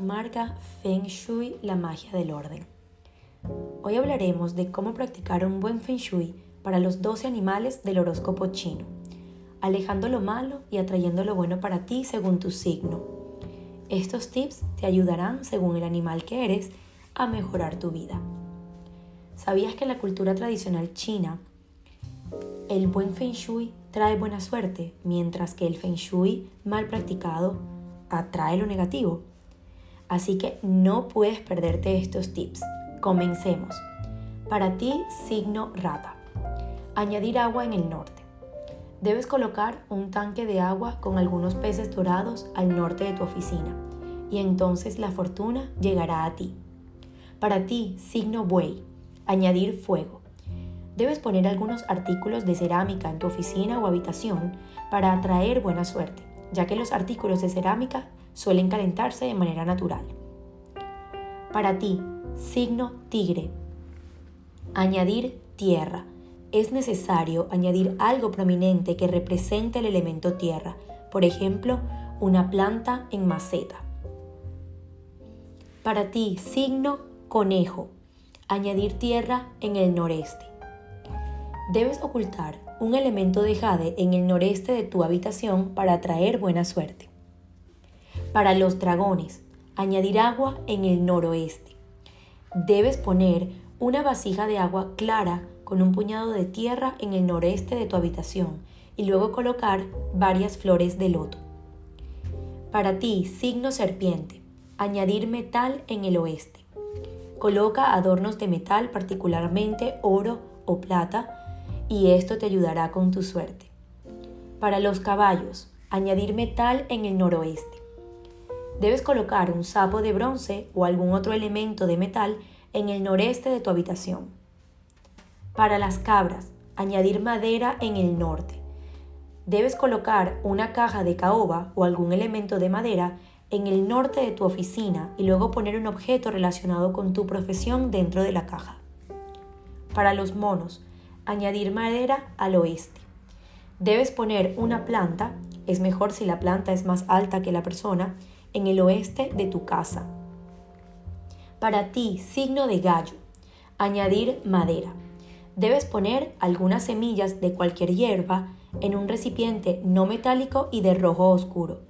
marca Feng Shui, la magia del orden. Hoy hablaremos de cómo practicar un buen Feng Shui para los 12 animales del horóscopo chino, alejando lo malo y atrayendo lo bueno para ti según tu signo. Estos tips te ayudarán, según el animal que eres, a mejorar tu vida. ¿Sabías que en la cultura tradicional china el buen Feng Shui trae buena suerte, mientras que el Feng Shui mal practicado atrae lo negativo. Así que no puedes perderte estos tips. Comencemos. Para ti, signo rata. Añadir agua en el norte. Debes colocar un tanque de agua con algunos peces dorados al norte de tu oficina y entonces la fortuna llegará a ti. Para ti, signo buey. Añadir fuego. Debes poner algunos artículos de cerámica en tu oficina o habitación para atraer buena suerte ya que los artículos de cerámica suelen calentarse de manera natural. Para ti, signo tigre. Añadir tierra. Es necesario añadir algo prominente que represente el elemento tierra, por ejemplo, una planta en maceta. Para ti, signo conejo. Añadir tierra en el noreste. Debes ocultar un elemento de jade en el noreste de tu habitación para atraer buena suerte. Para los dragones, añadir agua en el noroeste. Debes poner una vasija de agua clara con un puñado de tierra en el noreste de tu habitación y luego colocar varias flores de loto. Para ti, signo serpiente, añadir metal en el oeste. Coloca adornos de metal, particularmente oro o plata, y esto te ayudará con tu suerte. Para los caballos, añadir metal en el noroeste. Debes colocar un sapo de bronce o algún otro elemento de metal en el noreste de tu habitación. Para las cabras, añadir madera en el norte. Debes colocar una caja de caoba o algún elemento de madera en el norte de tu oficina y luego poner un objeto relacionado con tu profesión dentro de la caja. Para los monos, añadir madera al oeste. Debes poner una planta, es mejor si la planta es más alta que la persona, en el oeste de tu casa. Para ti, signo de gallo, añadir madera. Debes poner algunas semillas de cualquier hierba en un recipiente no metálico y de rojo oscuro.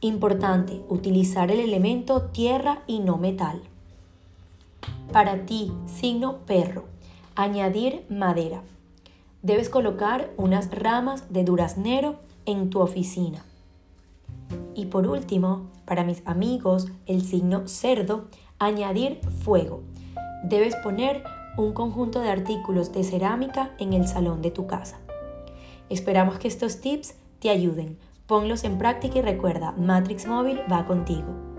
Importante, utilizar el elemento tierra y no metal. Para ti, signo perro, Añadir madera. Debes colocar unas ramas de duraznero en tu oficina. Y por último, para mis amigos, el signo cerdo, añadir fuego. Debes poner un conjunto de artículos de cerámica en el salón de tu casa. Esperamos que estos tips te ayuden. Ponlos en práctica y recuerda, Matrix Móvil va contigo.